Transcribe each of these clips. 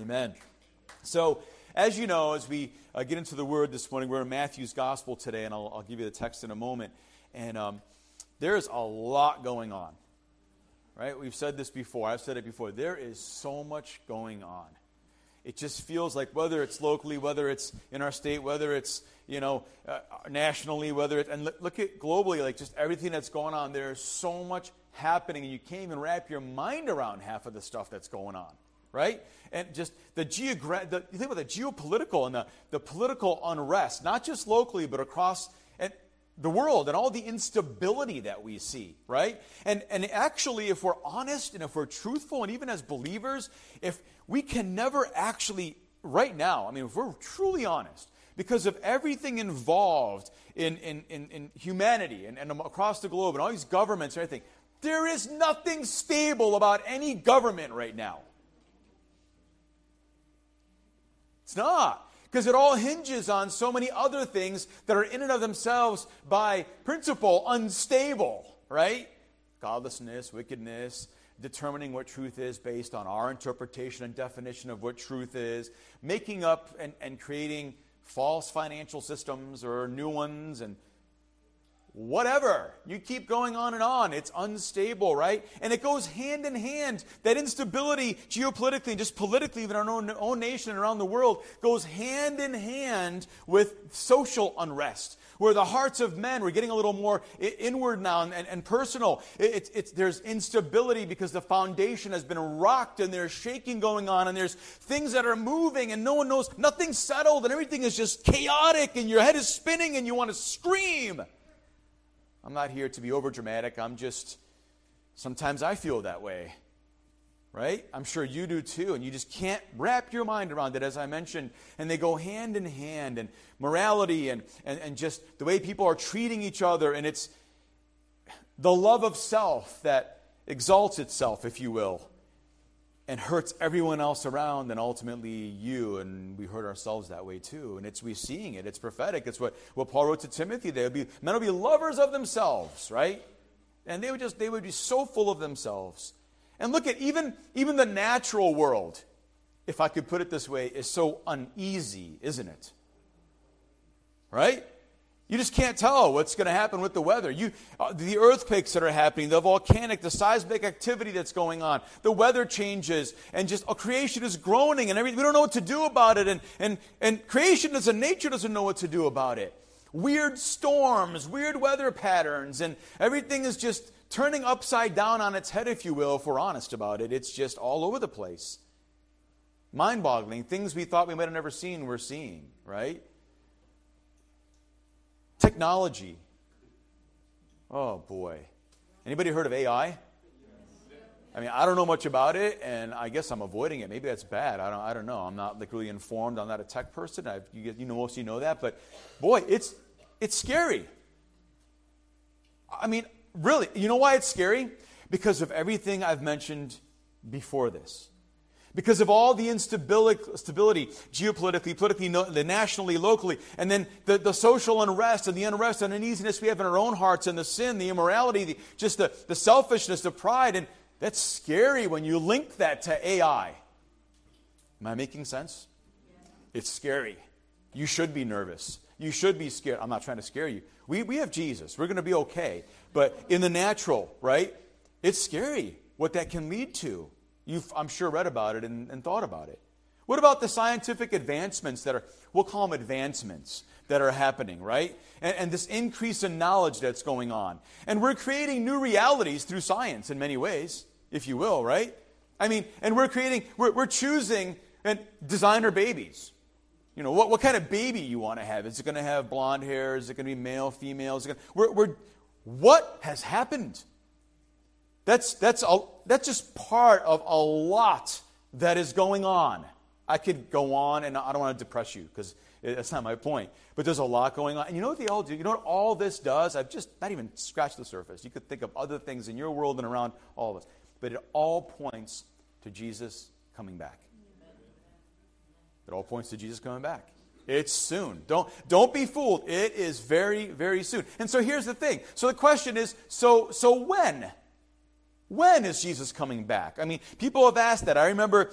Amen. So, as you know, as we uh, get into the Word this morning, we're in Matthew's Gospel today, and I'll, I'll give you the text in a moment. And um, there's a lot going on, right? We've said this before. I've said it before. There is so much going on. It just feels like whether it's locally, whether it's in our state, whether it's you know uh, nationally, whether it and look, look at globally, like just everything that's going on. There's so much happening, and you can't even wrap your mind around half of the stuff that's going on right? And just the, geogra- the you think about the geopolitical and the, the political unrest, not just locally, but across and the world and all the instability that we see, right? And, and actually, if we're honest and if we're truthful, and even as believers, if we can never actually, right now, I mean, if we're truly honest, because of everything involved in, in, in, in humanity and, and across the globe and all these governments and everything, there is nothing stable about any government right now. It's not. Because it all hinges on so many other things that are in and of themselves by principle unstable, right? Godlessness, wickedness, determining what truth is based on our interpretation and definition of what truth is, making up and, and creating false financial systems or new ones and whatever. You keep going on and on. It's unstable, right? And it goes hand in hand. That instability, geopolitically and just politically, even our own, own nation and around the world, goes hand in hand with social unrest. Where the hearts of men, we're getting a little more inward now and, and, and personal. It, it's, there's instability because the foundation has been rocked and there's shaking going on and there's things that are moving and no one knows, nothing's settled and everything is just chaotic and your head is spinning and you want to scream. I'm not here to be over dramatic. I'm just, sometimes I feel that way, right? I'm sure you do too. And you just can't wrap your mind around it, as I mentioned. And they go hand in hand. And morality and, and, and just the way people are treating each other. And it's the love of self that exalts itself, if you will and hurts everyone else around and ultimately you and we hurt ourselves that way too. And it's we seeing it. It's prophetic. It's what, what paul wrote to timothy. They would be men would be lovers of themselves right? And they would just they would be so full of themselves. And look at even even the natural world if i could put it this way is so uneasy isn't it? Right you just can't tell what's going to happen with the weather. You, uh, the earthquakes that are happening, the volcanic, the seismic activity that's going on, the weather changes, and just uh, creation is groaning, and everything. We don't know what to do about it, and, and, and creation as a nature doesn't know what to do about it. Weird storms, weird weather patterns, and everything is just turning upside down on its head, if you will, if we're honest about it. It's just all over the place. Mind boggling. Things we thought we might have never seen, we're seeing, right? Technology. Oh boy. Anybody heard of AI? I mean, I don't know much about it, and I guess I'm avoiding it. Maybe that's bad. I don't, I don't know. I'm not like really informed. I'm not a tech person. I've, you, you know, most of you know that, but boy, it's it's scary. I mean, really, you know why it's scary? Because of everything I've mentioned before this because of all the instability, geopolitically, politically, nationally, locally, and then the, the social unrest and the unrest and uneasiness we have in our own hearts, and the sin, the immorality, the, just the, the selfishness, the pride. And that's scary when you link that to AI. Am I making sense? It's scary. You should be nervous. You should be scared. I'm not trying to scare you. We, we have Jesus. We're going to be okay. But in the natural, right? It's scary what that can lead to. You've, I'm sure, read about it and, and thought about it. What about the scientific advancements that are, we'll call them advancements that are happening, right? And, and, this increase in knowledge that's going on. And we're creating new realities through science in many ways, if you will, right? I mean, and we're creating, we're, we're choosing and designer babies. You know, what, what kind of baby you want to have? Is it going to have blonde hair? Is it going to be male, female? Is it gonna, we're, we're, what has happened? That's, that's, a, that's just part of a lot that is going on. I could go on, and I don't want to depress you because that's not my point. But there's a lot going on. And you know what they all do? You know what all this does? I've just not even scratched the surface. You could think of other things in your world and around all of us. But it all points to Jesus coming back. It all points to Jesus coming back. It's soon. Don't, don't be fooled. It is very, very soon. And so here's the thing. So the question is so, so when? When is Jesus coming back? I mean, people have asked that. I remember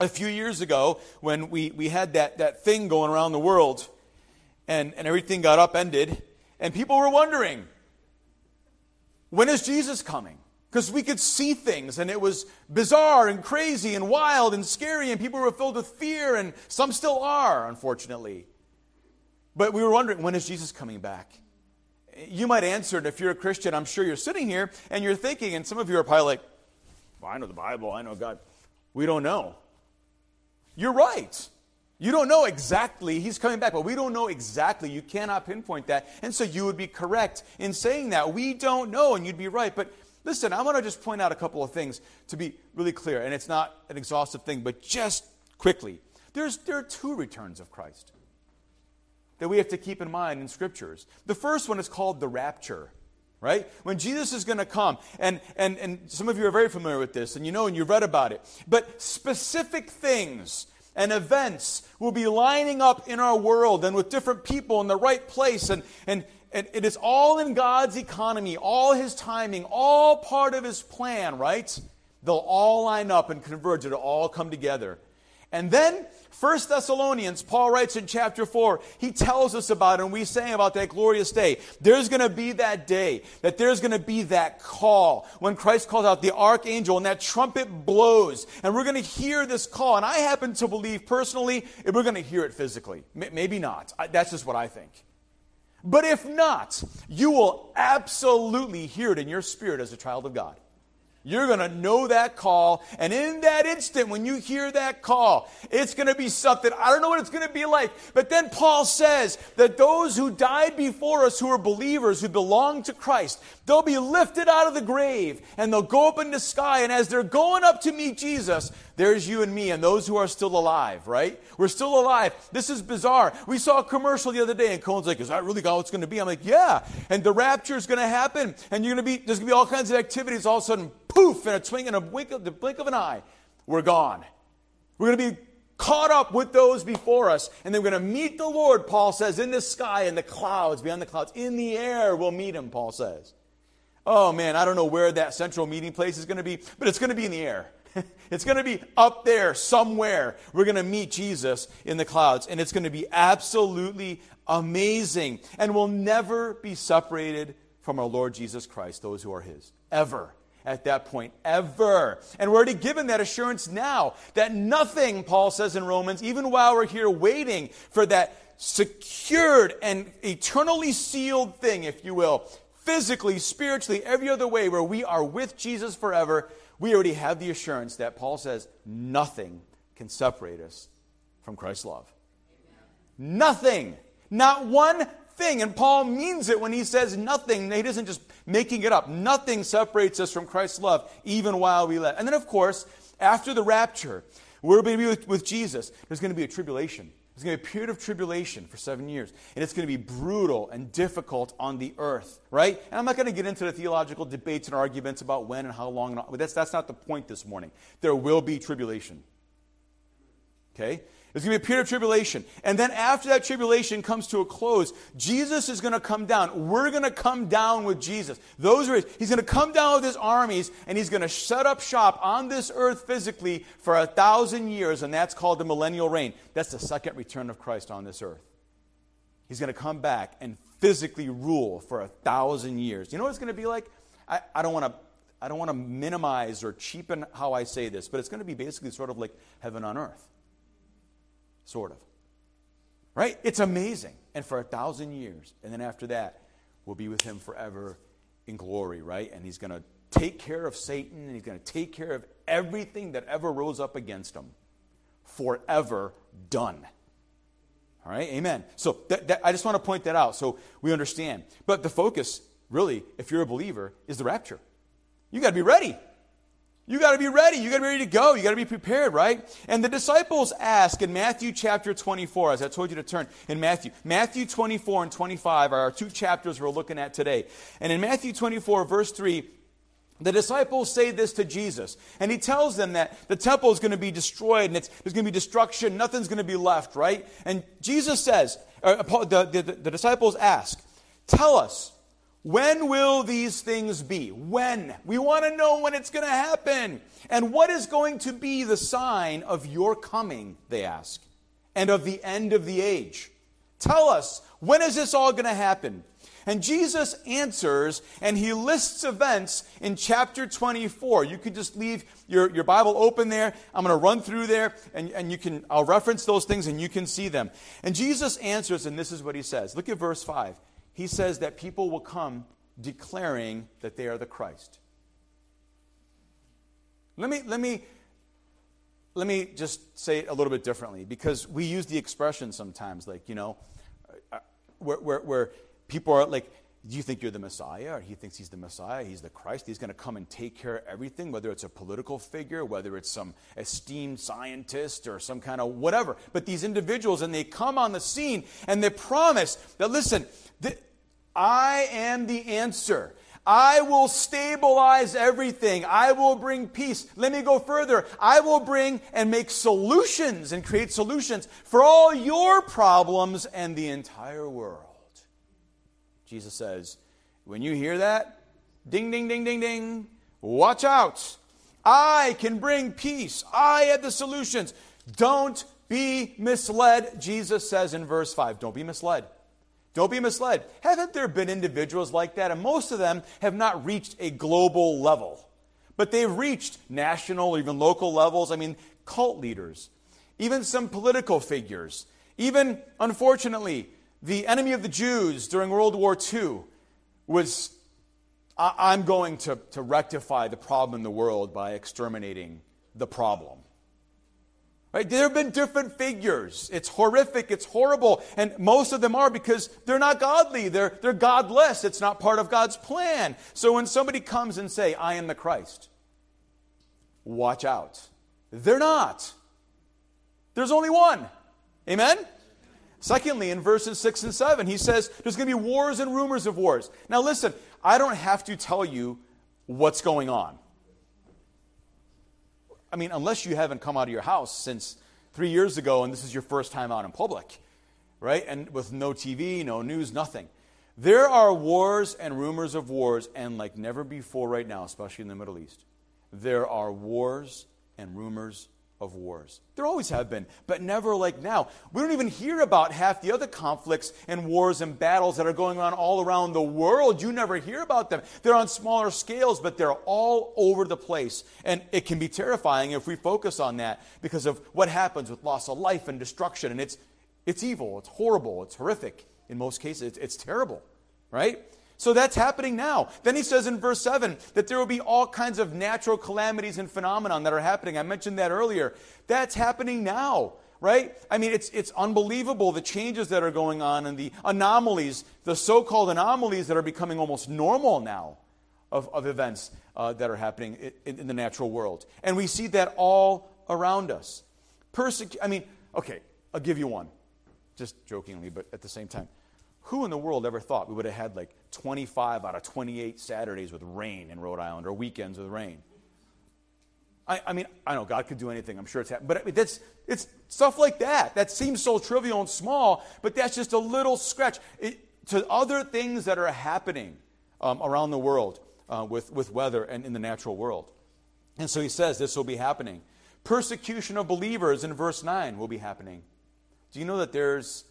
a few years ago when we, we had that, that thing going around the world and, and everything got upended, and people were wondering, when is Jesus coming? Because we could see things, and it was bizarre and crazy and wild and scary, and people were filled with fear, and some still are, unfortunately. But we were wondering, when is Jesus coming back? You might answer and if you're a Christian. I'm sure you're sitting here and you're thinking, and some of you are probably like, well, I know the Bible, I know God. We don't know. You're right. You don't know exactly. He's coming back, but we don't know exactly. You cannot pinpoint that. And so you would be correct in saying that. We don't know, and you'd be right. But listen, I want to just point out a couple of things to be really clear. And it's not an exhaustive thing, but just quickly. There's, there are two returns of Christ that we have to keep in mind in scriptures. The first one is called the rapture right? When Jesus is going to come, and, and, and some of you are very familiar with this, and you know, and you've read about it, but specific things and events will be lining up in our world and with different people in the right place, and, and, and it is all in God's economy, all His timing, all part of His plan, right? They'll all line up and converge, it'll all come together. And then First Thessalonians, Paul writes in chapter 4, he tells us about it, and we say about that glorious day. There's going to be that day, that there's going to be that call when Christ calls out the archangel and that trumpet blows, and we're going to hear this call. And I happen to believe personally, we're going to hear it physically. Maybe not. That's just what I think. But if not, you will absolutely hear it in your spirit as a child of God. You're going to know that call. And in that instant, when you hear that call, it's going to be something. I don't know what it's going to be like. But then Paul says that those who died before us, who are believers, who belong to Christ, they'll be lifted out of the grave and they'll go up in the sky. And as they're going up to meet Jesus, there's you and me and those who are still alive, right? We're still alive. This is bizarre. We saw a commercial the other day and Cohen's like, is that really how it's going to be? I'm like, yeah. And the rapture is going to happen and you're going to be, there's going to be all kinds of activities all of a sudden poof, in a twink, in a blink of, the blink of an eye, we're gone. We're going to be caught up with those before us, and then we're going to meet the Lord, Paul says, in the sky, in the clouds, beyond the clouds. In the air, we'll meet him, Paul says. Oh man, I don't know where that central meeting place is going to be, but it's going to be in the air. it's going to be up there somewhere. We're going to meet Jesus in the clouds, and it's going to be absolutely amazing. And we'll never be separated from our Lord Jesus Christ, those who are His. Ever at that point, ever. And we're already given that assurance now that nothing, Paul says in Romans, even while we're here waiting for that secured and eternally sealed thing, if you will, physically, spiritually, every other way, where we are with Jesus forever, we already have the assurance that Paul says nothing can separate us from Christ's love. Nothing. Not one thing. And Paul means it when he says nothing. He doesn't just making it up. Nothing separates us from Christ's love, even while we live. And then, of course, after the rapture, we're going to be with, with Jesus. There's going to be a tribulation. There's going to be a period of tribulation for seven years. And it's going to be brutal and difficult on the earth, right? And I'm not going to get into the theological debates and arguments about when and how long. And all, that's, that's not the point this morning. There will be tribulation. Okay? There's going to be a period of tribulation. And then after that tribulation comes to a close, Jesus is going to come down. We're going to come down with Jesus. Those are he's going to come down with his armies and he's going to set up shop on this earth physically for a thousand years, and that's called the millennial reign. That's the second return of Christ on this earth. He's going to come back and physically rule for a thousand years. You know what it's going to be like? I, I don't want to I don't want to minimize or cheapen how I say this, but it's going to be basically sort of like heaven on earth. Sort of. Right? It's amazing. And for a thousand years. And then after that, we'll be with him forever in glory, right? And he's going to take care of Satan and he's going to take care of everything that ever rose up against him. Forever done. All right? Amen. So that, that, I just want to point that out so we understand. But the focus, really, if you're a believer, is the rapture. You got to be ready. You got to be ready. You got to be ready to go. You got to be prepared, right? And the disciples ask in Matthew chapter 24, as I told you to turn in Matthew. Matthew 24 and 25 are our two chapters we're looking at today. And in Matthew 24, verse 3, the disciples say this to Jesus, and he tells them that the temple is going to be destroyed and there's going to be destruction, nothing's going to be left, right? And Jesus says, uh, the, the, the disciples ask, Tell us, When will these things be? When? We want to know when it's going to happen. And what is going to be the sign of your coming, they ask, and of the end of the age? Tell us, when is this all going to happen? And Jesus answers and he lists events in chapter 24. You can just leave your, your Bible open there. I'm going to run through there and, and you can, I'll reference those things and you can see them. And Jesus answers, and this is what he says. Look at verse 5. He says that people will come declaring that they are the Christ. Let me, let me, let me just say it a little bit differently because we use the expression sometimes like, you know, uh, where, where, where people are like, do you think you're the Messiah? Or he thinks he's the Messiah, he's the Christ, he's going to come and take care of everything, whether it's a political figure, whether it's some esteemed scientist or some kind of whatever. But these individuals, and they come on the scene and they promise that, listen, th- I am the answer. I will stabilize everything. I will bring peace. Let me go further. I will bring and make solutions and create solutions for all your problems and the entire world. Jesus says, when you hear that, ding, ding, ding, ding, ding, watch out. I can bring peace. I have the solutions. Don't be misled, Jesus says in verse 5. Don't be misled. Don't be misled. Haven't there been individuals like that? And most of them have not reached a global level, but they've reached national or even local levels. I mean, cult leaders, even some political figures, even, unfortunately, the enemy of the Jews during World War II was I'm going to, to rectify the problem in the world by exterminating the problem. Right? There have been different figures. It's horrific, it's horrible, and most of them are because they're not godly. They're, they're godless. It's not part of God's plan. So when somebody comes and say, I am the Christ, watch out. They're not. There's only one. Amen? Secondly, in verses 6 and 7, he says there's going to be wars and rumors of wars. Now, listen, I don't have to tell you what's going on. I mean, unless you haven't come out of your house since three years ago and this is your first time out in public, right? And with no TV, no news, nothing. There are wars and rumors of wars, and like never before right now, especially in the Middle East, there are wars and rumors of wars. There always have been, but never like now. We don't even hear about half the other conflicts and wars and battles that are going on all around the world. You never hear about them. They're on smaller scales, but they're all over the place. And it can be terrifying if we focus on that because of what happens with loss of life and destruction. And it's, it's evil, it's horrible, it's horrific. In most cases, it's, it's terrible, right? So that's happening now. Then he says in verse 7 that there will be all kinds of natural calamities and phenomenon that are happening. I mentioned that earlier. That's happening now, right? I mean, it's, it's unbelievable the changes that are going on and the anomalies, the so called anomalies that are becoming almost normal now of, of events uh, that are happening in, in, the natural world. And we see that all around us. Persecu- I mean, okay, I'll give you one, just jokingly, but at the same time. Who in the world ever thought we would have had like 25 out of 28 Saturdays with rain in Rhode Island or weekends with rain? I, I mean, I know God could do anything. I'm sure it's happened. But I mean, that's, it's stuff like that. That seems so trivial and small, but that's just a little scratch it, to other things that are happening um, around the world uh, with, with weather and in the natural world. And so he says this will be happening. Persecution of believers in verse 9 will be happening. Do you know that there's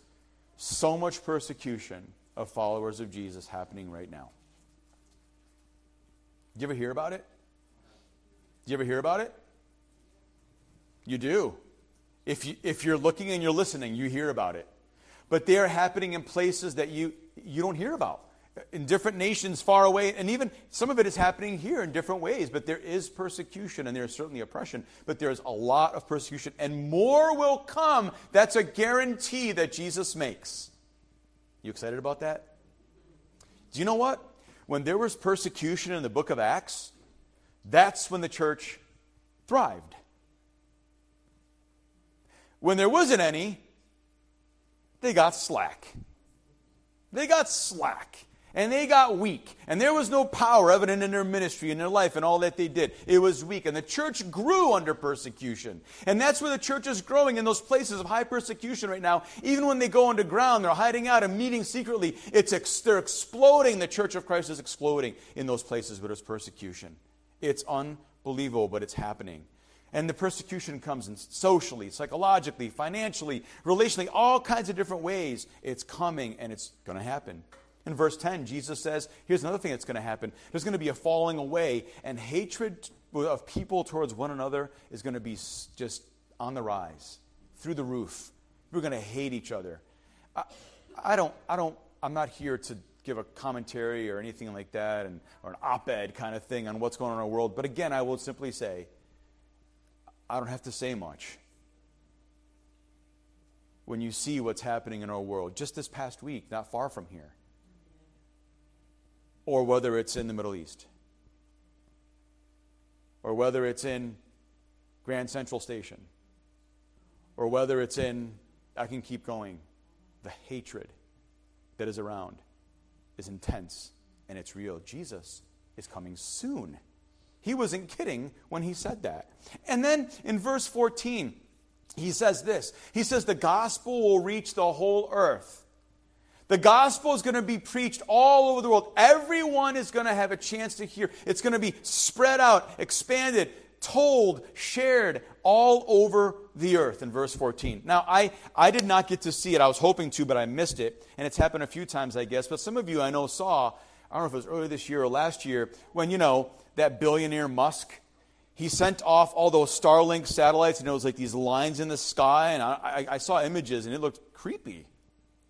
so much persecution of followers of Jesus happening right now. Do you ever hear about it? Do you ever hear about it? You do. If, you, if you're looking and you're listening, you hear about it. But they are happening in places that you, you don't hear about in different nations far away, and even some of it is happening here in different ways. But there is persecution, and there is certainly oppression, but there's a lot of persecution, and more will come. That's a guarantee that Jesus makes. You excited about that? Do you know what? When there was persecution in the book of Acts, that's when the church thrived. When there wasn't any, they got slack. They got slack. And they got weak. And there was no power evident in their ministry, in their life, and all that they did. It was weak. And the church grew under persecution. And that's where the church is growing in those places of high persecution right now. Even when they go underground, they're hiding out and meeting secretly. It's ex- they're exploding. The church of Christ is exploding in those places where there's persecution. It's unbelievable, but it's happening. And the persecution comes in socially, psychologically, financially, relationally, all kinds of different ways. It's coming and it's going to happen. In verse 10, Jesus says, here's another thing that's going to happen. There's going to be a falling away, and hatred of people towards one another is going to be just on the rise, through the roof. We're going to hate each other. I, I don't, I don't, I'm not here to give a commentary or anything like that, and, or an op ed kind of thing on what's going on in our world. But again, I will simply say, I don't have to say much. When you see what's happening in our world, just this past week, not far from here, or whether it's in the Middle East, or whether it's in Grand Central Station, or whether it's in, I can keep going, the hatred that is around is intense and it's real. Jesus is coming soon. He wasn't kidding when he said that. And then in verse 14, he says this He says, The gospel will reach the whole earth. The gospel is going to be preached all over the world. Everyone is going to have a chance to hear. It's going to be spread out, expanded, told, shared all over the earth in verse 14. Now, I, I did not get to see it. I was hoping to, but I missed it. And it's happened a few times, I guess. But some of you I know saw, I don't know if it was earlier this year or last year, when, you know, that billionaire Musk, he sent off all those Starlink satellites, and it was like these lines in the sky. And I, I, I saw images, and it looked creepy,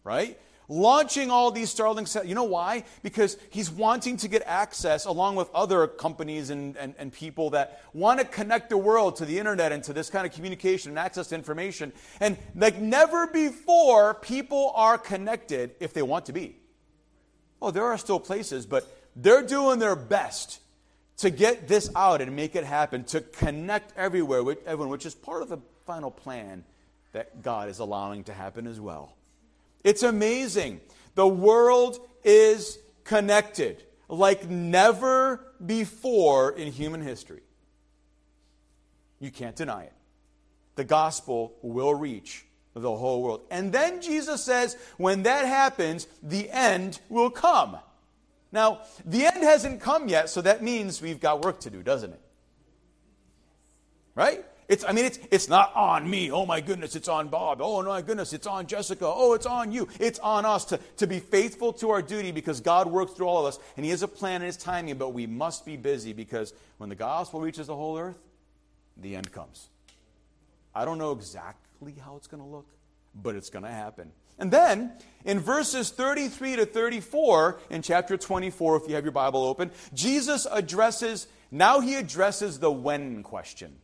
right? Launching all these Starlink satellites. You know why? Because he's wanting to get access along with other companies and, and, and, people that want to connect the world to the internet and to this kind of communication and access to information. And like never before, people are connected if they want to be. Oh, there are still places, but they're doing their best to get this out and make it happen, to connect everywhere with everyone, which is part of the final plan that God is allowing to happen as well. It's amazing. The world is connected like never before in human history. You can't deny it. The gospel will reach the whole world. And then Jesus says, when that happens, the end will come. Now, the end hasn't come yet, so that means we've got work to do, doesn't it? Right? It's, I mean, it's, it's not on me. Oh my goodness, it's on Bob. Oh my goodness, it's on Jessica. Oh, it's on you. It's on us to, to be faithful to our duty because God works through all of us and He has a plan and His timing, but we must be busy because when the gospel reaches the whole earth, the end comes. I don't know exactly how it's going to look, but it's going to happen. And then in verses 33 to 34 in chapter 24, if you have your Bible open, Jesus addresses, now he addresses the when question.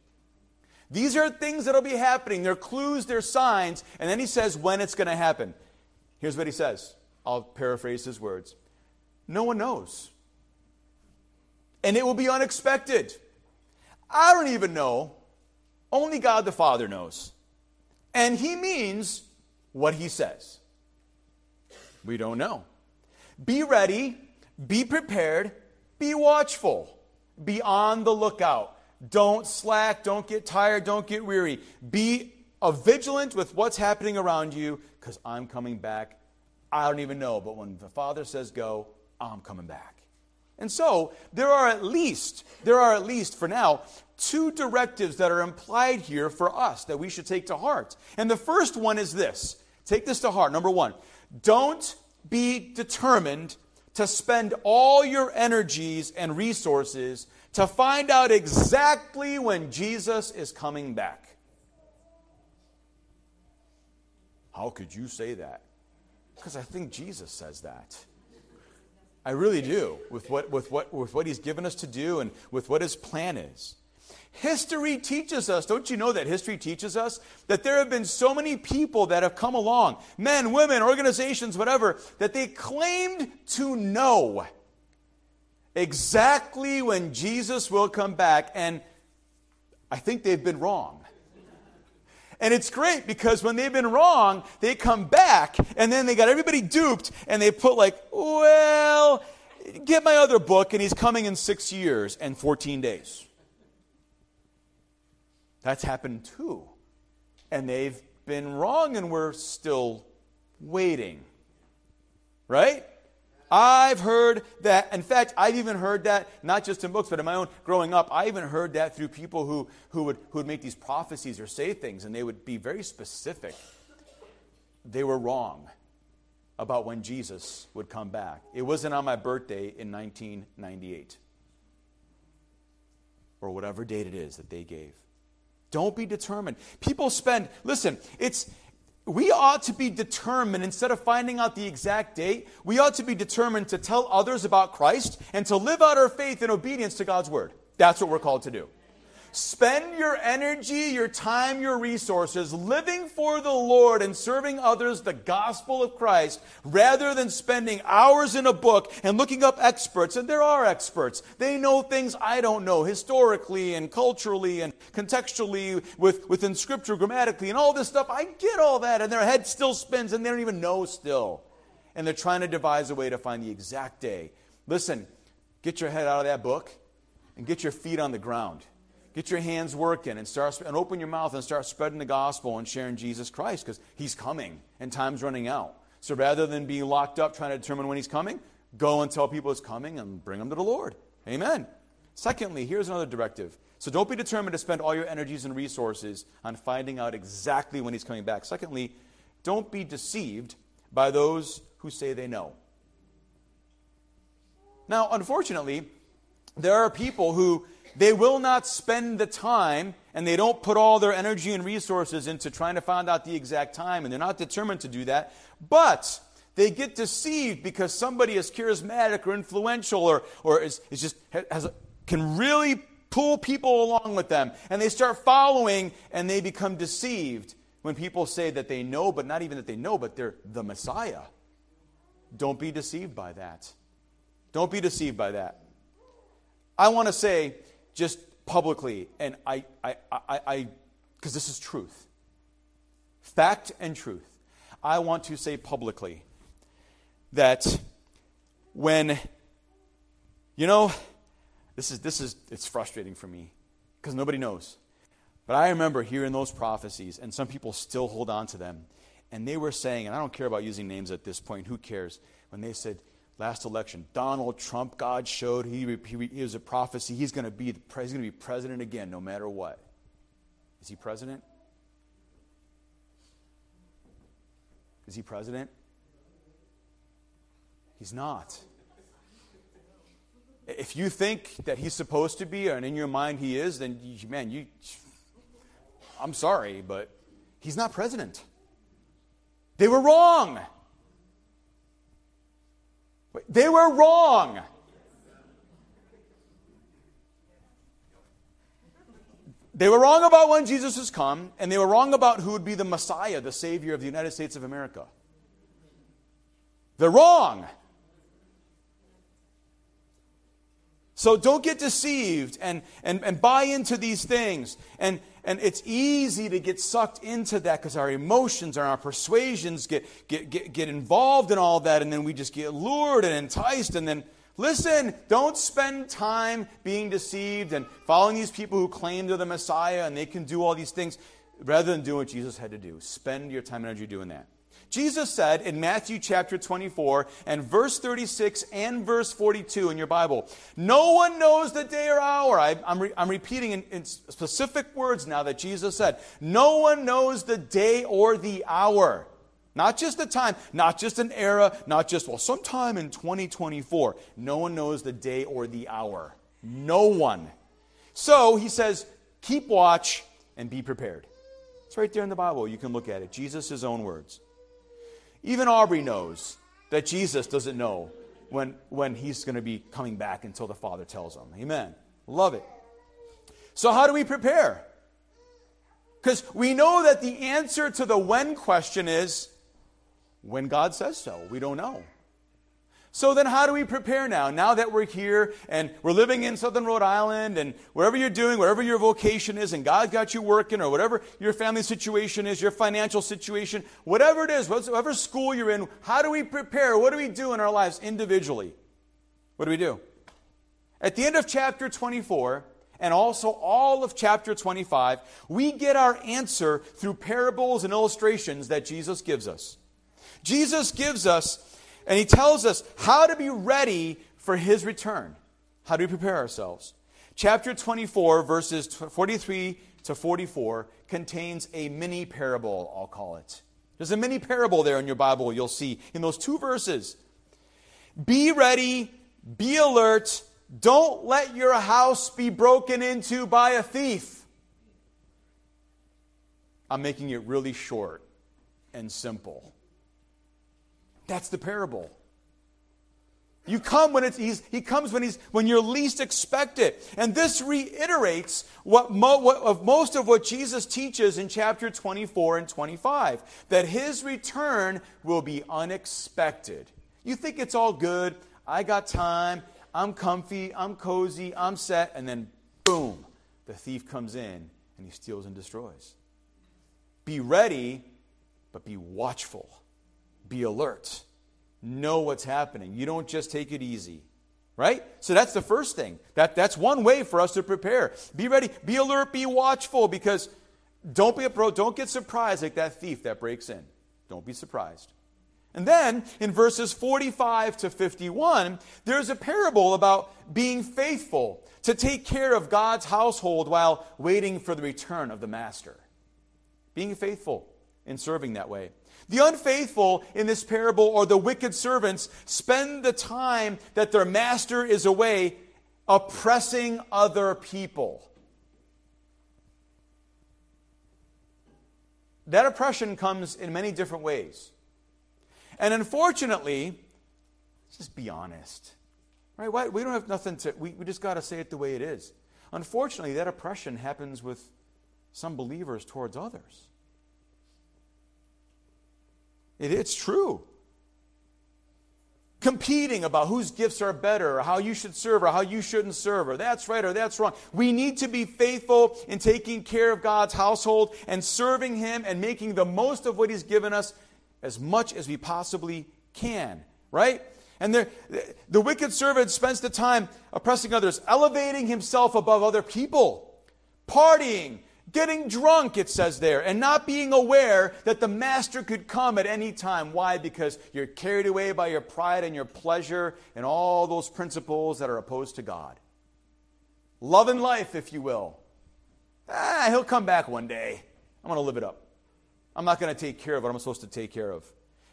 These are things that'll be happening. They're clues, they're signs. And then he says when it's going to happen. Here's what he says. I'll paraphrase his words. No one knows. And it will be unexpected. I don't even know. Only God the Father knows. And he means what he says. We don't know. Be ready, be prepared, be watchful, be on the lookout. Don't slack, don't get tired, don't get weary. Be uh, vigilant with what's happening around you because I'm coming back. I don't even know, but when the Father says go, I'm coming back. And so there are at least, there are at least for now, two directives that are implied here for us that we should take to heart. And the first one is this take this to heart. Number one, don't be determined to spend all your energies and resources to find out exactly when Jesus is coming back. How could you say that? Because I think Jesus says that. I really do, with what, with, what, with what he's given us to do and with what his plan is. History teaches us, don't you know that history teaches us that there have been so many people that have come along, men, women, organizations, whatever, that they claimed to know exactly when Jesus will come back, and I think they've been wrong. And it's great because when they've been wrong, they come back and then they got everybody duped and they put, like, well, get my other book and he's coming in six years and 14 days. That's happened too. And they've been wrong and we're still waiting. Right? I've heard that. In fact, I've even heard that, not just in books, but in my own growing up, I even heard that through people who, who, would, who would make these prophecies or say things, and they would be very specific. They were wrong about when Jesus would come back. It wasn't on my birthday in 1998, or whatever date it is that they gave. Don't be determined. People spend, listen, it's we ought to be determined, instead of finding out the exact date, we ought to be determined to tell others about Christ and to live out our faith in obedience to God's word. That's what we're called to do. Spend your energy, your time, your resources living for the Lord and serving others the gospel of Christ rather than spending hours in a book and looking up experts. And there are experts. They know things I don't know historically and culturally and contextually with, within scripture, grammatically, and all this stuff. I get all that. And their head still spins and they don't even know still. And they're trying to devise a way to find the exact day. Listen, get your head out of that book and get your feet on the ground Get your hands working and start and open your mouth and start spreading the gospel and sharing Jesus Christ because he's coming and time's running out. So rather than being locked up trying to determine when he's coming, go and tell people he's coming and bring them to the Lord. Amen. Secondly, here's another directive. So don't be determined to spend all your energies and resources on finding out exactly when he's coming back. Secondly, don't be deceived by those who say they know. Now, unfortunately, there are people who they will not spend the time and they don't put all their energy and resources into trying to find out the exact time, and they're not determined to do that. But they get deceived because somebody is charismatic or influential or, or is, is just has can really pull people along with them. And they start following and they become deceived when people say that they know, but not even that they know, but they're the Messiah. Don't be deceived by that. Don't be deceived by that. I want to say just publicly, and I, I, I, because this is truth, fact and truth. I want to say publicly that when, you know, this is, this is, it's frustrating for me because nobody knows. But I remember hearing those prophecies, and some people still hold on to them. And they were saying, and I don't care about using names at this point, who cares? When they said, last election. Donald Trump, God showed he, he, he was a prophecy. He's going to be he's going to be president again, no matter what. Is he president? Is he president? He's not. If you think that he's supposed to be, and in your mind he is, then man, you. I'm sorry, but he's not president. They were wrong. They were wrong. They were wrong about when Jesus has come, and they were wrong about who would be the Messiah, the Savior of the United States of America. They're wrong. So don't get deceived and, and, and buy into these things. And, and it's easy to get sucked into that because our emotions and our persuasions get, get, get, get involved in all that, and then we just get lured and enticed. And then, listen, don't spend time being deceived and following these people who claim they're the Messiah and they can do all these things rather than do what Jesus had to do. Spend your time and energy doing that. Jesus said in Matthew chapter 24 and verse 36 and verse 42 in your Bible, No one knows the day or hour. I, am re, repeating in, in specific words now that Jesus said. No one knows the day or the hour. Not just the time, not just an era, not just, well, sometime in 2024. No one knows the day or the hour. No one. So he says, keep watch and be prepared. It's right there in the Bible. You can look at it. Jesus' own words. Even Aubrey knows that Jesus doesn't know when, when he's going to be coming back until the Father tells him. Amen. Love it. So, how do we prepare? Because we know that the answer to the when question is when God says so. We don't know. So then, how do we prepare now? Now that we're here and we're living in Southern Rhode Island and wherever you're doing, wherever your vocation is, and God's got you working, or whatever your family situation is, your financial situation, whatever it is, whatever school you're in, how do we prepare? What do we do in our lives individually? What do we do? At the end of chapter 24, and also all of chapter 25, we get our answer through parables and illustrations that Jesus gives us. Jesus gives us and he tells us how to be ready for his return. How do we prepare ourselves? Chapter 24, verses 43 to 44, contains a mini parable, I'll call it. There's a mini parable there in your Bible, you'll see in those two verses. Be ready, be alert, don't let your house be broken into by a thief. I'm making it really short and simple. That's the parable. You come when it's, he comes when, he's, when you're least expected. And this reiterates what, mo, what, of most of what Jesus teaches in chapter 24 and 25 that his return will be unexpected. You think it's all good. I got time. I'm comfy. I'm cozy. I'm set. And then, boom, the thief comes in and he steals and destroys. Be ready, but be watchful be alert. Know what's happening. You don't just take it easy. Right? So that's the first thing. That, that's one way for us to prepare. Be ready, be alert, be watchful, because don't be a pro, don't get surprised like that thief that breaks in. Don't be surprised. And then in verses 45 to 51, there's a parable about being faithful to take care of God's household while waiting for the return of the master. Being faithful in serving that way. The unfaithful in this parable, or the wicked servants, spend the time that their master is away oppressing other people. That oppression comes in many different ways. And unfortunately, let's just be honest. Right? We don't have nothing to, we, we just got to say it the way it is. Unfortunately, that oppression happens with some believers towards others. It, it's true. Competing about whose gifts are better, or how you should serve, or how you shouldn't serve, or that's right or that's wrong. We need to be faithful in taking care of God's household and serving Him and making the most of what He's given us as much as we possibly can, right? And the, the wicked servant spends the time oppressing others, elevating himself above other people, partying, Getting drunk, it says there, and not being aware that the master could come at any time. Why? Because you're carried away by your pride and your pleasure and all those principles that are opposed to God. Love and life, if you will. Ah, he'll come back one day. I'm going to live it up. I'm not going to take care of what I'm supposed to take care of.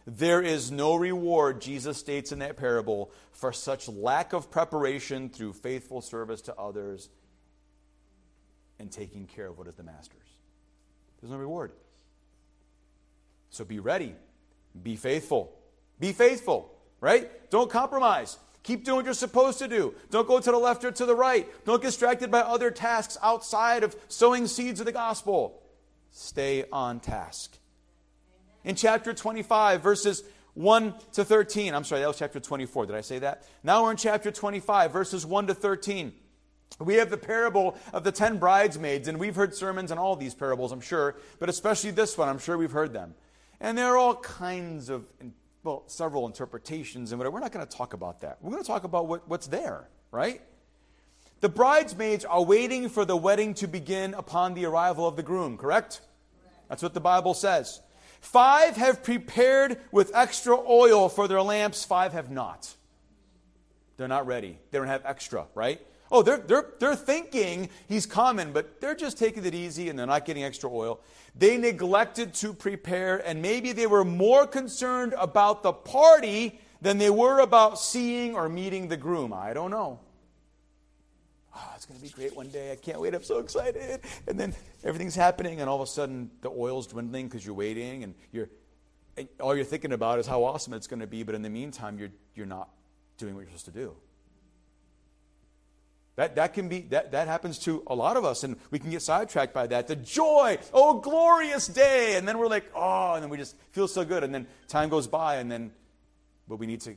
There is no reward, Jesus states in that parable, for such lack of preparation through faithful service to others and taking care of what is the master's. There's no reward. So be ready. Be faithful. Be faithful, right? Don't compromise. Keep doing what you're supposed to do. Don't go to the left or to the right. Don't get distracted by other tasks outside of sowing seeds of the gospel. Stay on task. In chapter 25, verses 1 to 13, I'm sorry, that was chapter 24. Did I say that? Now we're in chapter 25, verses 1 to 13. We have the parable of the ten bridesmaids, and we've heard sermons on all these parables, I'm sure, but especially this one, I'm sure we've heard them. And there are all kinds of, well, several interpretations and whatever. We're not going to talk about that. We're going to talk about what, what's there, right? The bridesmaids are waiting for the wedding to begin upon the arrival of the groom, correct? That's what the Bible says. Five have prepared with extra oil for their lamps, five have not. They're not ready. They don't have extra, right? Oh, they're, they're, they're thinking he's coming, but they're just taking it easy and they're not getting extra oil. They neglected to prepare, and maybe they were more concerned about the party than they were about seeing or meeting the groom. I don't know. Oh, it's going to be great one day. I can't wait. I'm so excited. And then everything's happening, and all of a sudden the oil's dwindling because you're waiting, and you're and all you're thinking about is how awesome it's going to be. But in the meantime, you're, you're not doing what you're supposed to do. That, that can be that, that happens to a lot of us and we can get sidetracked by that the joy oh glorious day and then we're like oh and then we just feel so good and then time goes by and then but we need to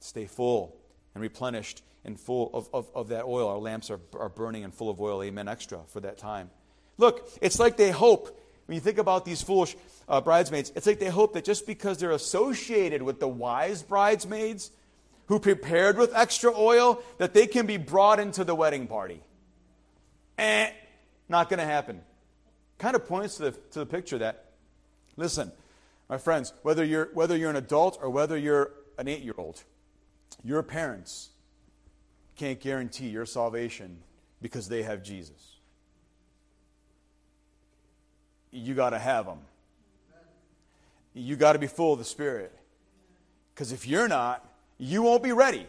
stay full and replenished and full of, of, of that oil. Our lamps are, are burning and full of oil. Amen. Extra for that time. Look, it's like they hope. When you think about these foolish uh, bridesmaids, it's like they hope that just because they're associated with the wise bridesmaids who prepared with extra oil, that they can be brought into the wedding party. Eh, not going to happen. Kind of points to the, to the picture that, listen, my friends, whether you're, whether you're an adult or whether you're an eight year old, your parents can't guarantee your salvation because they have Jesus. You got to have them. You got to be full of the Spirit. Because if you're not, you won't be ready.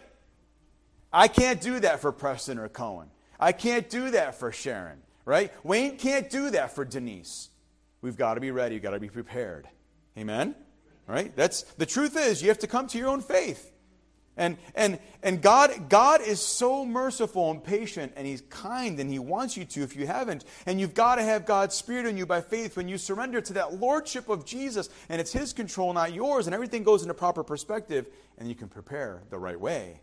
I can't do that for Preston or Cohen. I can't do that for Sharon, right? Wayne can't do that for Denise. We've got to be ready. You've got to be prepared. Amen? Right? That's the truth is you have to come to your own faith. And, and, and God, God is so merciful and patient, and He's kind, and He wants you to if you haven't. And you've got to have God's Spirit in you by faith when you surrender to that Lordship of Jesus, and it's His control, not yours, and everything goes into proper perspective, and you can prepare the right way.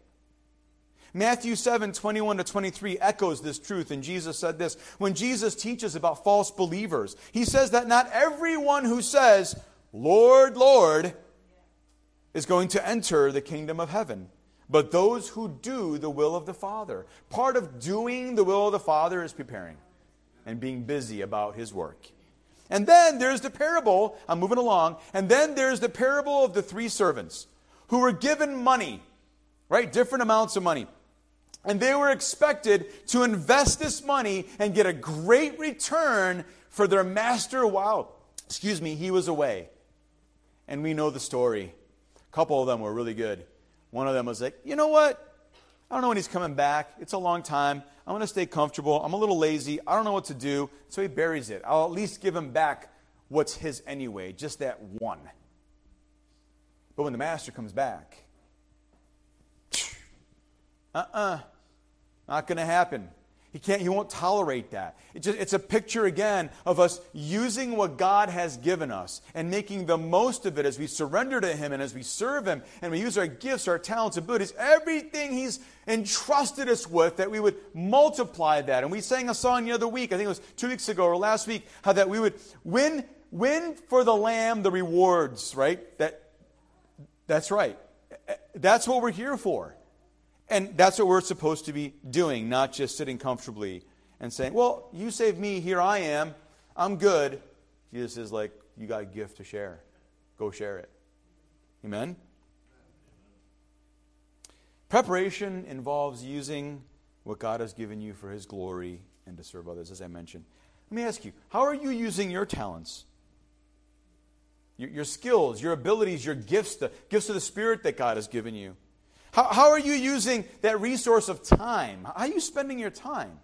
Matthew 7 21 to 23 echoes this truth, and Jesus said this. When Jesus teaches about false believers, He says that not everyone who says, Lord, Lord, is going to enter the kingdom of heaven, but those who do the will of the Father. Part of doing the will of the Father is preparing and being busy about his work. And then there's the parable, I'm moving along, and then there's the parable of the three servants who were given money, right? Different amounts of money. And they were expected to invest this money and get a great return for their master while, excuse me, he was away. And we know the story couple of them were really good. One of them was like, you know what? I don't know when he's coming back. It's a long time. I'm going to stay comfortable. I'm a little lazy. I don't know what to do. So he buries it. I'll at least give him back what's his anyway, just that one. But when the master comes back, uh uh-uh, uh, not going to happen. He can't, he won't tolerate that. It just, it's a picture again of us using what God has given us and making the most of it as we surrender to Him and as we serve Him and we use our gifts, our talents, abilities, everything He's entrusted us with, that we would multiply that. And we sang a song the other week, I think it was two weeks ago or last week, how that we would win, win for the Lamb the rewards, right? That, that's right. That's what we're here for. And that's what we're supposed to be doing, not just sitting comfortably and saying, Well, you saved me, here I am, I'm good. Jesus is like, You got a gift to share. Go share it. Amen? Preparation involves using what God has given you for His glory and to serve others, as I mentioned. Let me ask you, how are you using your talents? Your, your skills, your abilities, your gifts, the gifts of the Spirit that God has given you? How, how are you using that resource of time? How are you spending your time?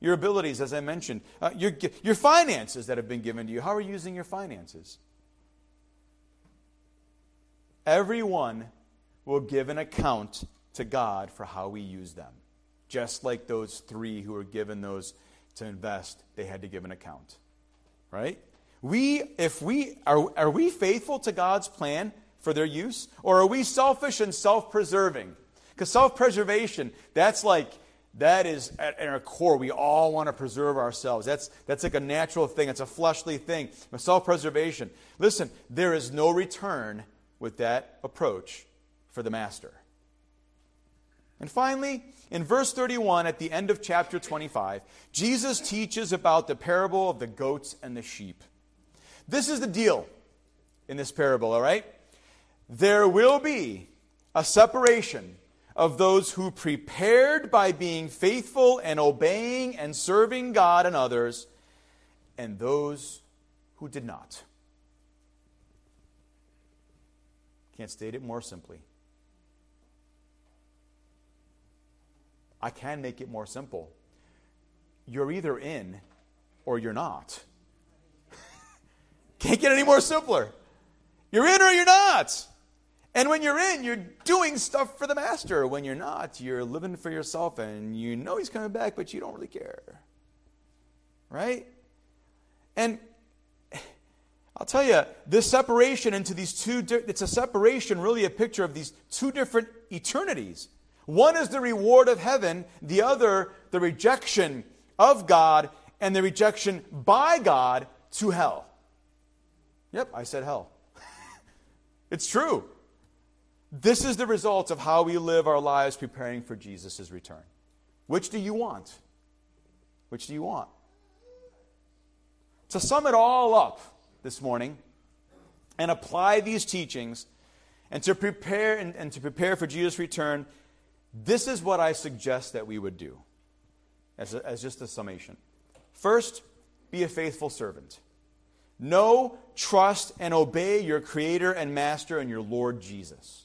Your abilities, as I mentioned, uh, your, your finances that have been given to you. How are you using your finances? Everyone will give an account to God for how we use them. Just like those three who were given those to invest, they had to give an account. Right? We, if we are, are we faithful to God's plan? For their use? Or are we selfish and self preserving? Because self preservation, that's like, that is at, at, our core. We all want to preserve ourselves. That's, that's like a natural thing, it's a fleshly thing. Self preservation. Listen, there is no return with that approach for the master. And finally, in verse 31, at the end of chapter 25, Jesus teaches about the parable of the goats and the sheep. This is the deal in this parable, all right? There will be a separation of those who prepared by being faithful and obeying and serving God and others, and those who did not. Can't state it more simply. I can make it more simple. You're either in or you're not. Can't get any more simpler. You're in or you're not. And when you're in, you're doing stuff for the master. When you're not, you're living for yourself and you know he's coming back, but you don't really care. Right? And I'll tell you, this separation into these two, it's a separation, really a picture of these two different eternities. One is the reward of heaven, the other, the rejection of God and the rejection by God to hell. Yep, I said hell. it's true. This is the result of how we live our lives preparing for Jesus' return. Which do you want? Which do you want? To sum it all up this morning and apply these teachings and to prepare and, and to prepare for Jesus' return, this is what I suggest that we would do as, a, as just a summation. First, be a faithful servant. Know, trust, and obey your Creator and Master and your Lord Jesus.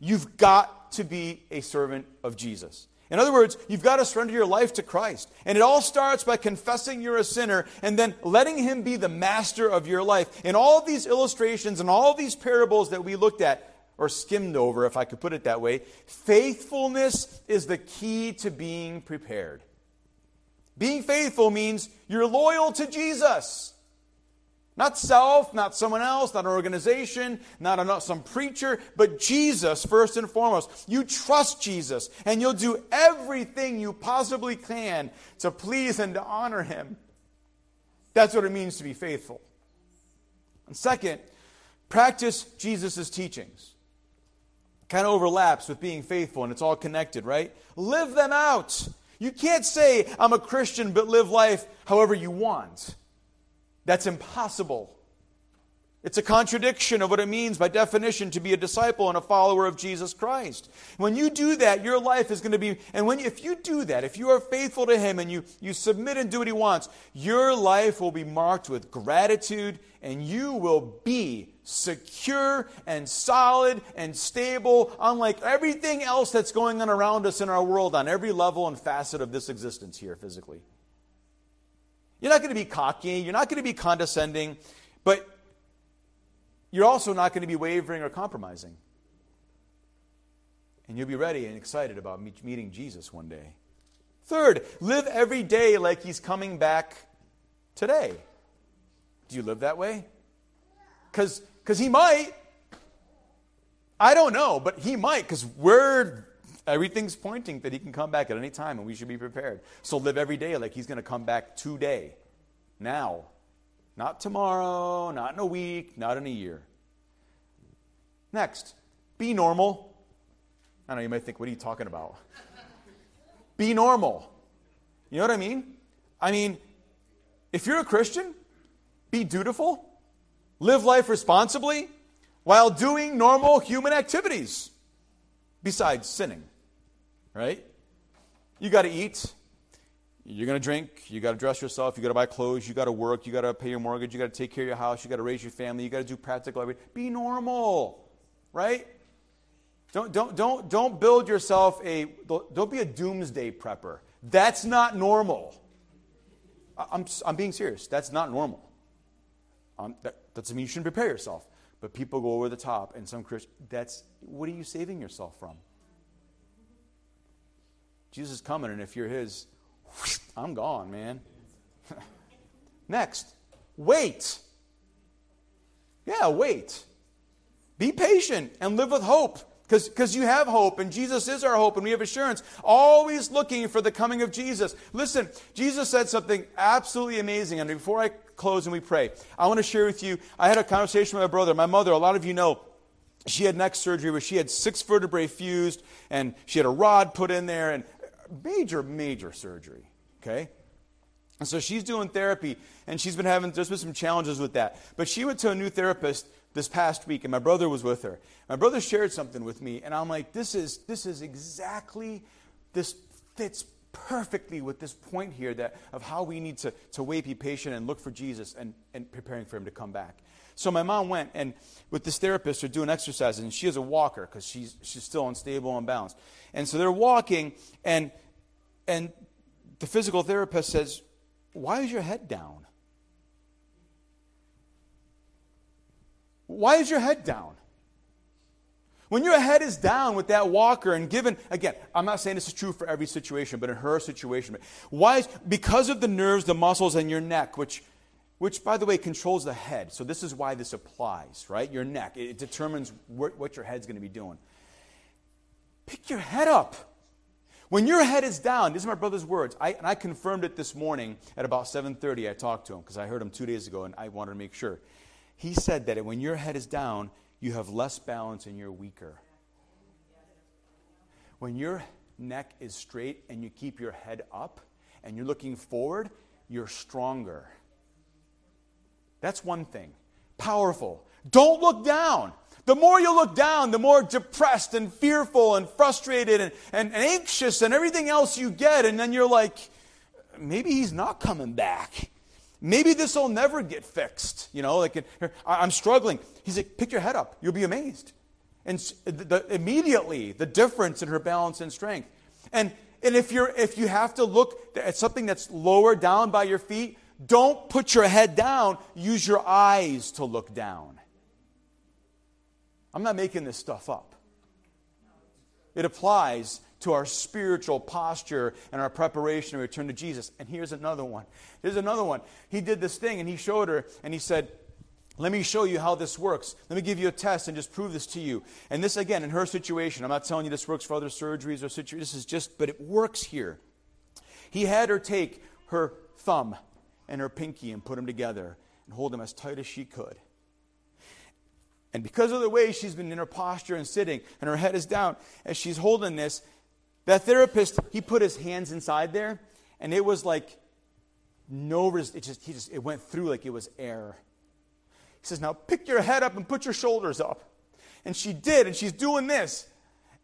You've got to be a servant of Jesus. In other words, you've got to surrender your life to Christ. And it all starts by confessing you're a sinner and then letting Him be the master of your life. In all these illustrations and all these parables that we looked at, or skimmed over, if I could put it that way, faithfulness is the key to being prepared. Being faithful means you're loyal to Jesus. Not self, not someone else, not an organization, not some preacher, but Jesus first and foremost. You trust Jesus, and you'll do everything you possibly can to please and to honor Him. That's what it means to be faithful. And second, practice Jesus' teachings. Kind of overlaps with being faithful, and it's all connected, right? Live them out. You can't say, I'm a Christian, but live life however you want. That's impossible. It's a contradiction of what it means by definition to be a disciple and a follower of Jesus Christ. When you do that, your life is going to be, and when if you do that, if you are faithful to Him and you, you submit and do what He wants, your life will be marked with gratitude and you will be secure and solid and stable, unlike everything else that's going on around us in our world on every level and facet of this existence here physically. You're not going to be cocky, you're not going to be condescending, but you're also not going to be wavering or compromising. And you'll be ready and excited about meeting Jesus one day. Third, live every day like he's coming back today. Do you live that way? Because he might. I don't know, but he might because we're everything's pointing that he can come back at any time and we should be prepared. So live every day like he's going to come back today, now. Not tomorrow, not in a week, not in a year. Next, be normal. I know you might think, what are you talking about? be normal. You know what I mean? I mean, if you're a Christian, be dutiful, live life responsibly while doing normal human activities besides sinning. Right? You got to eat. You're going to drink. You got to dress yourself. You got to buy clothes. You got to work. You got to pay your mortgage. You got to take care of your house. You got to raise your family. You got to do practical everything. Be normal. Right? Don't, don't, don't, don't build yourself a, don't be a doomsday prepper. That's not normal. I'm, I'm being serious. That's not normal. Um, that doesn't mean you shouldn't prepare yourself. But people go over the top, and some Christians, that's, what are you saving yourself from? Jesus is coming, and if you're his, I'm gone, man. Next, wait. Yeah, wait. Be patient and live with hope because you have hope and Jesus is our hope and we have assurance. Always looking for the coming of Jesus. Listen, Jesus said something absolutely amazing. And before I close and we pray, I want to share with you. I had a conversation with my brother. My mother, a lot of you know, she had neck surgery where she had six vertebrae fused and she had a rod put in there and major, major surgery. Okay? And so she's doing therapy and she's been having, there's been some challenges with that. But she went to a new therapist this past week, and my brother was with her. My brother shared something with me, and I'm like, this is, this is exactly, this fits perfectly with this point here that, of how we need to, to wait, be patient, and look for Jesus and, and preparing for him to come back. So my mom went and with this therapist, they're doing exercises, and she has a walker because she's, she's still unstable and balanced. And so they're walking, and, and the physical therapist says, Why is your head down? Why is your head down? When your head is down with that walker and given, again, I'm not saying this is true for every situation, but in her situation, why is, because of the nerves, the muscles, and your neck, which which, by the way, controls the head. So this is why this applies, right? Your neck. It determines what, what your head's going to be doing. Pick your head up. When your head is down, these are my brother's words. I, and I confirmed it this morning at about 7.30. I talked to him because I heard him two days ago and I wanted to make sure. He said that when your head is down, you have less balance and you're weaker. When your neck is straight and you keep your head up and you're looking forward, you're stronger. That's one thing. Powerful. Don't look down. The more you look down, the more depressed and fearful and frustrated and, and, and anxious and everything else you get. And then you're like, maybe he's not coming back. Maybe this will never get fixed. You know, like I'm struggling. He's like, pick your head up. You'll be amazed. And the, the, immediately, the difference in her balance and strength. And, and if, you're, if you have to look at something that's lower down by your feet, don't put your head down. Use your eyes to look down. I'm not making this stuff up. It applies to our spiritual posture and our preparation to return to Jesus. And here's another one. Here's another one. He did this thing and he showed her and he said, let me show you how this works. Let me give you a test and just prove this to you. And this, again, in her situation, I'm not telling you this works for other surgeries or situations. This is just, but it works here. He had her take her thumb and her pinky and put them together and hold them as tight as she could. And because of the way she's been in her posture and sitting, and her head is down, as she's holding this, that therapist, he put his hands inside there, and it was like no, res- it just, he just, it went through like it was air. He says, now pick your head up and put your shoulders up. And she did, and she's doing this.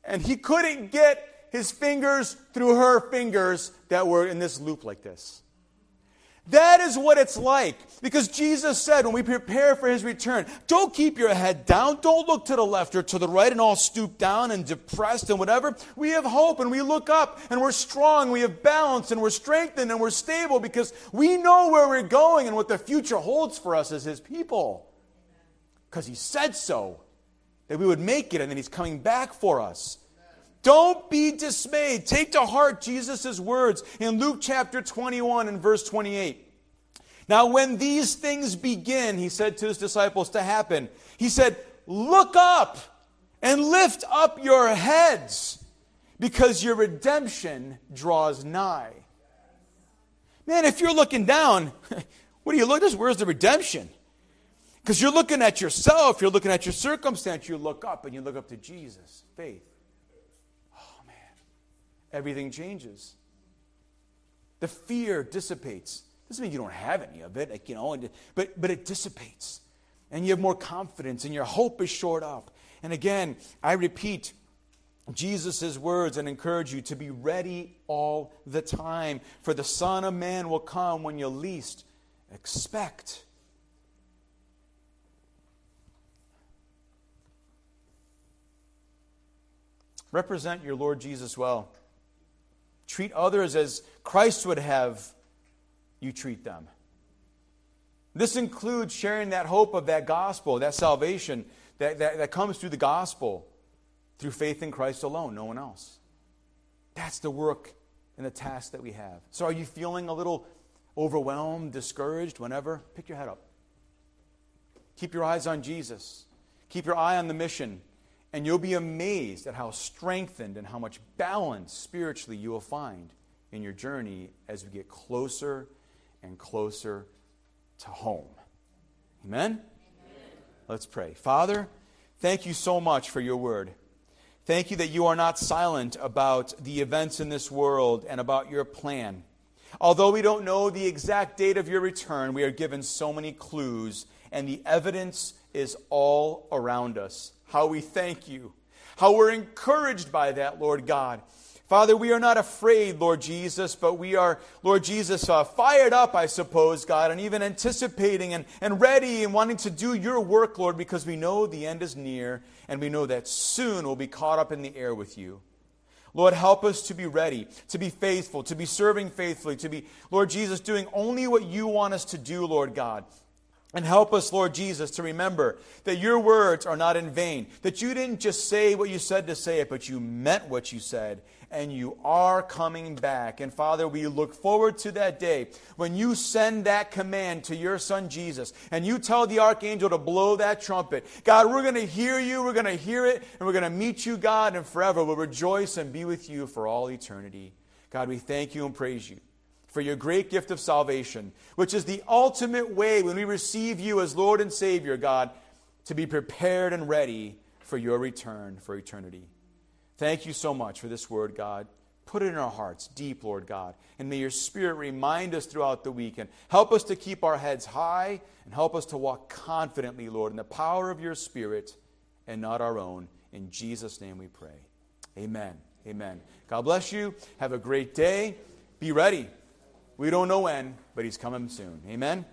And he couldn't get his fingers through her fingers that were in this loop like this. That is what it's like. Because Jesus said when we prepare for his return, don't keep your head down. Don't look to the left or to the right and all stoop down and depressed and whatever. We have hope and we look up and we're strong. We have balance and we're strengthened and we're stable because we know where we're going and what the future holds for us as his people. Because he said so, that we would make it and then he's coming back for us. Don't be dismayed. Take to heart Jesus' words in Luke chapter 21 and verse 28. Now, when these things begin, he said to his disciples to happen, he said, Look up and lift up your heads because your redemption draws nigh. Man, if you're looking down, what are you looking at? Where's the redemption? Because you're looking at yourself, you're looking at your circumstance, you look up and you look up to Jesus. Faith everything changes. The fear dissipates. Doesn't mean you don't have any of it, like, you know, but, but it dissipates. And you have more confidence, and your hope is shored up. And again, I repeat Jesus' words and encourage you to be ready all the time, for the Son of Man will come when you least expect. Represent your Lord Jesus well. Treat others as Christ would have you treat them. This includes sharing that hope of that gospel, that salvation that, that, that comes through the gospel, through faith in Christ alone, no one else. That's the work and the task that we have. So, are you feeling a little overwhelmed, discouraged, whenever? Pick your head up. Keep your eyes on Jesus. Keep your eye on the mission. And you'll be amazed at how strengthened and how much balance spiritually you will find in your journey as we get closer and closer to home. Amen? Amen? Let's pray. Father, thank you so much for your word. Thank you that you are not silent about the events in this world and about your plan. Although we don't know the exact date of your return, we are given so many clues, and the evidence is all around us how we thank you, how we're encouraged by that, Lord God. Father, we are not afraid, Lord Jesus, but we are, Lord Jesus, uh, fired up, I suppose, God, and even anticipating and, and ready and wanting to do your work, Lord, because we know the end is near and we know that soon we'll be caught up in the air with you. Lord, help us to be ready, to be faithful, to be serving faithfully, to be, Lord Jesus, doing only what you want us to do, Lord God. And help us, Lord Jesus, to remember that your words are not in vain, that you didn't just say what you said to say it, but you meant what you said, and you are coming back. And Father, we look forward to that day when you send that command to your Son Jesus, and you tell the archangel to blow that trumpet. God, we're going to hear you, we're going to hear it, and we're going to meet you, God, and forever we'll rejoice and be with you for all eternity. God, we thank you and praise you for your great gift of salvation, which is the ultimate way when we receive you as Lord and Savior, God, to be prepared and ready for your return for eternity. Thank you so much for this word, God. Put it in our hearts deep, Lord God. And may your Spirit remind us throughout the week and help us to keep our heads high and help us to walk confidently, Lord, in the power of your Spirit and not our own. In Jesus' name we pray. Amen. Amen. God bless you. Have a great day. Be ready. We don't know when, but he's coming soon. Amen.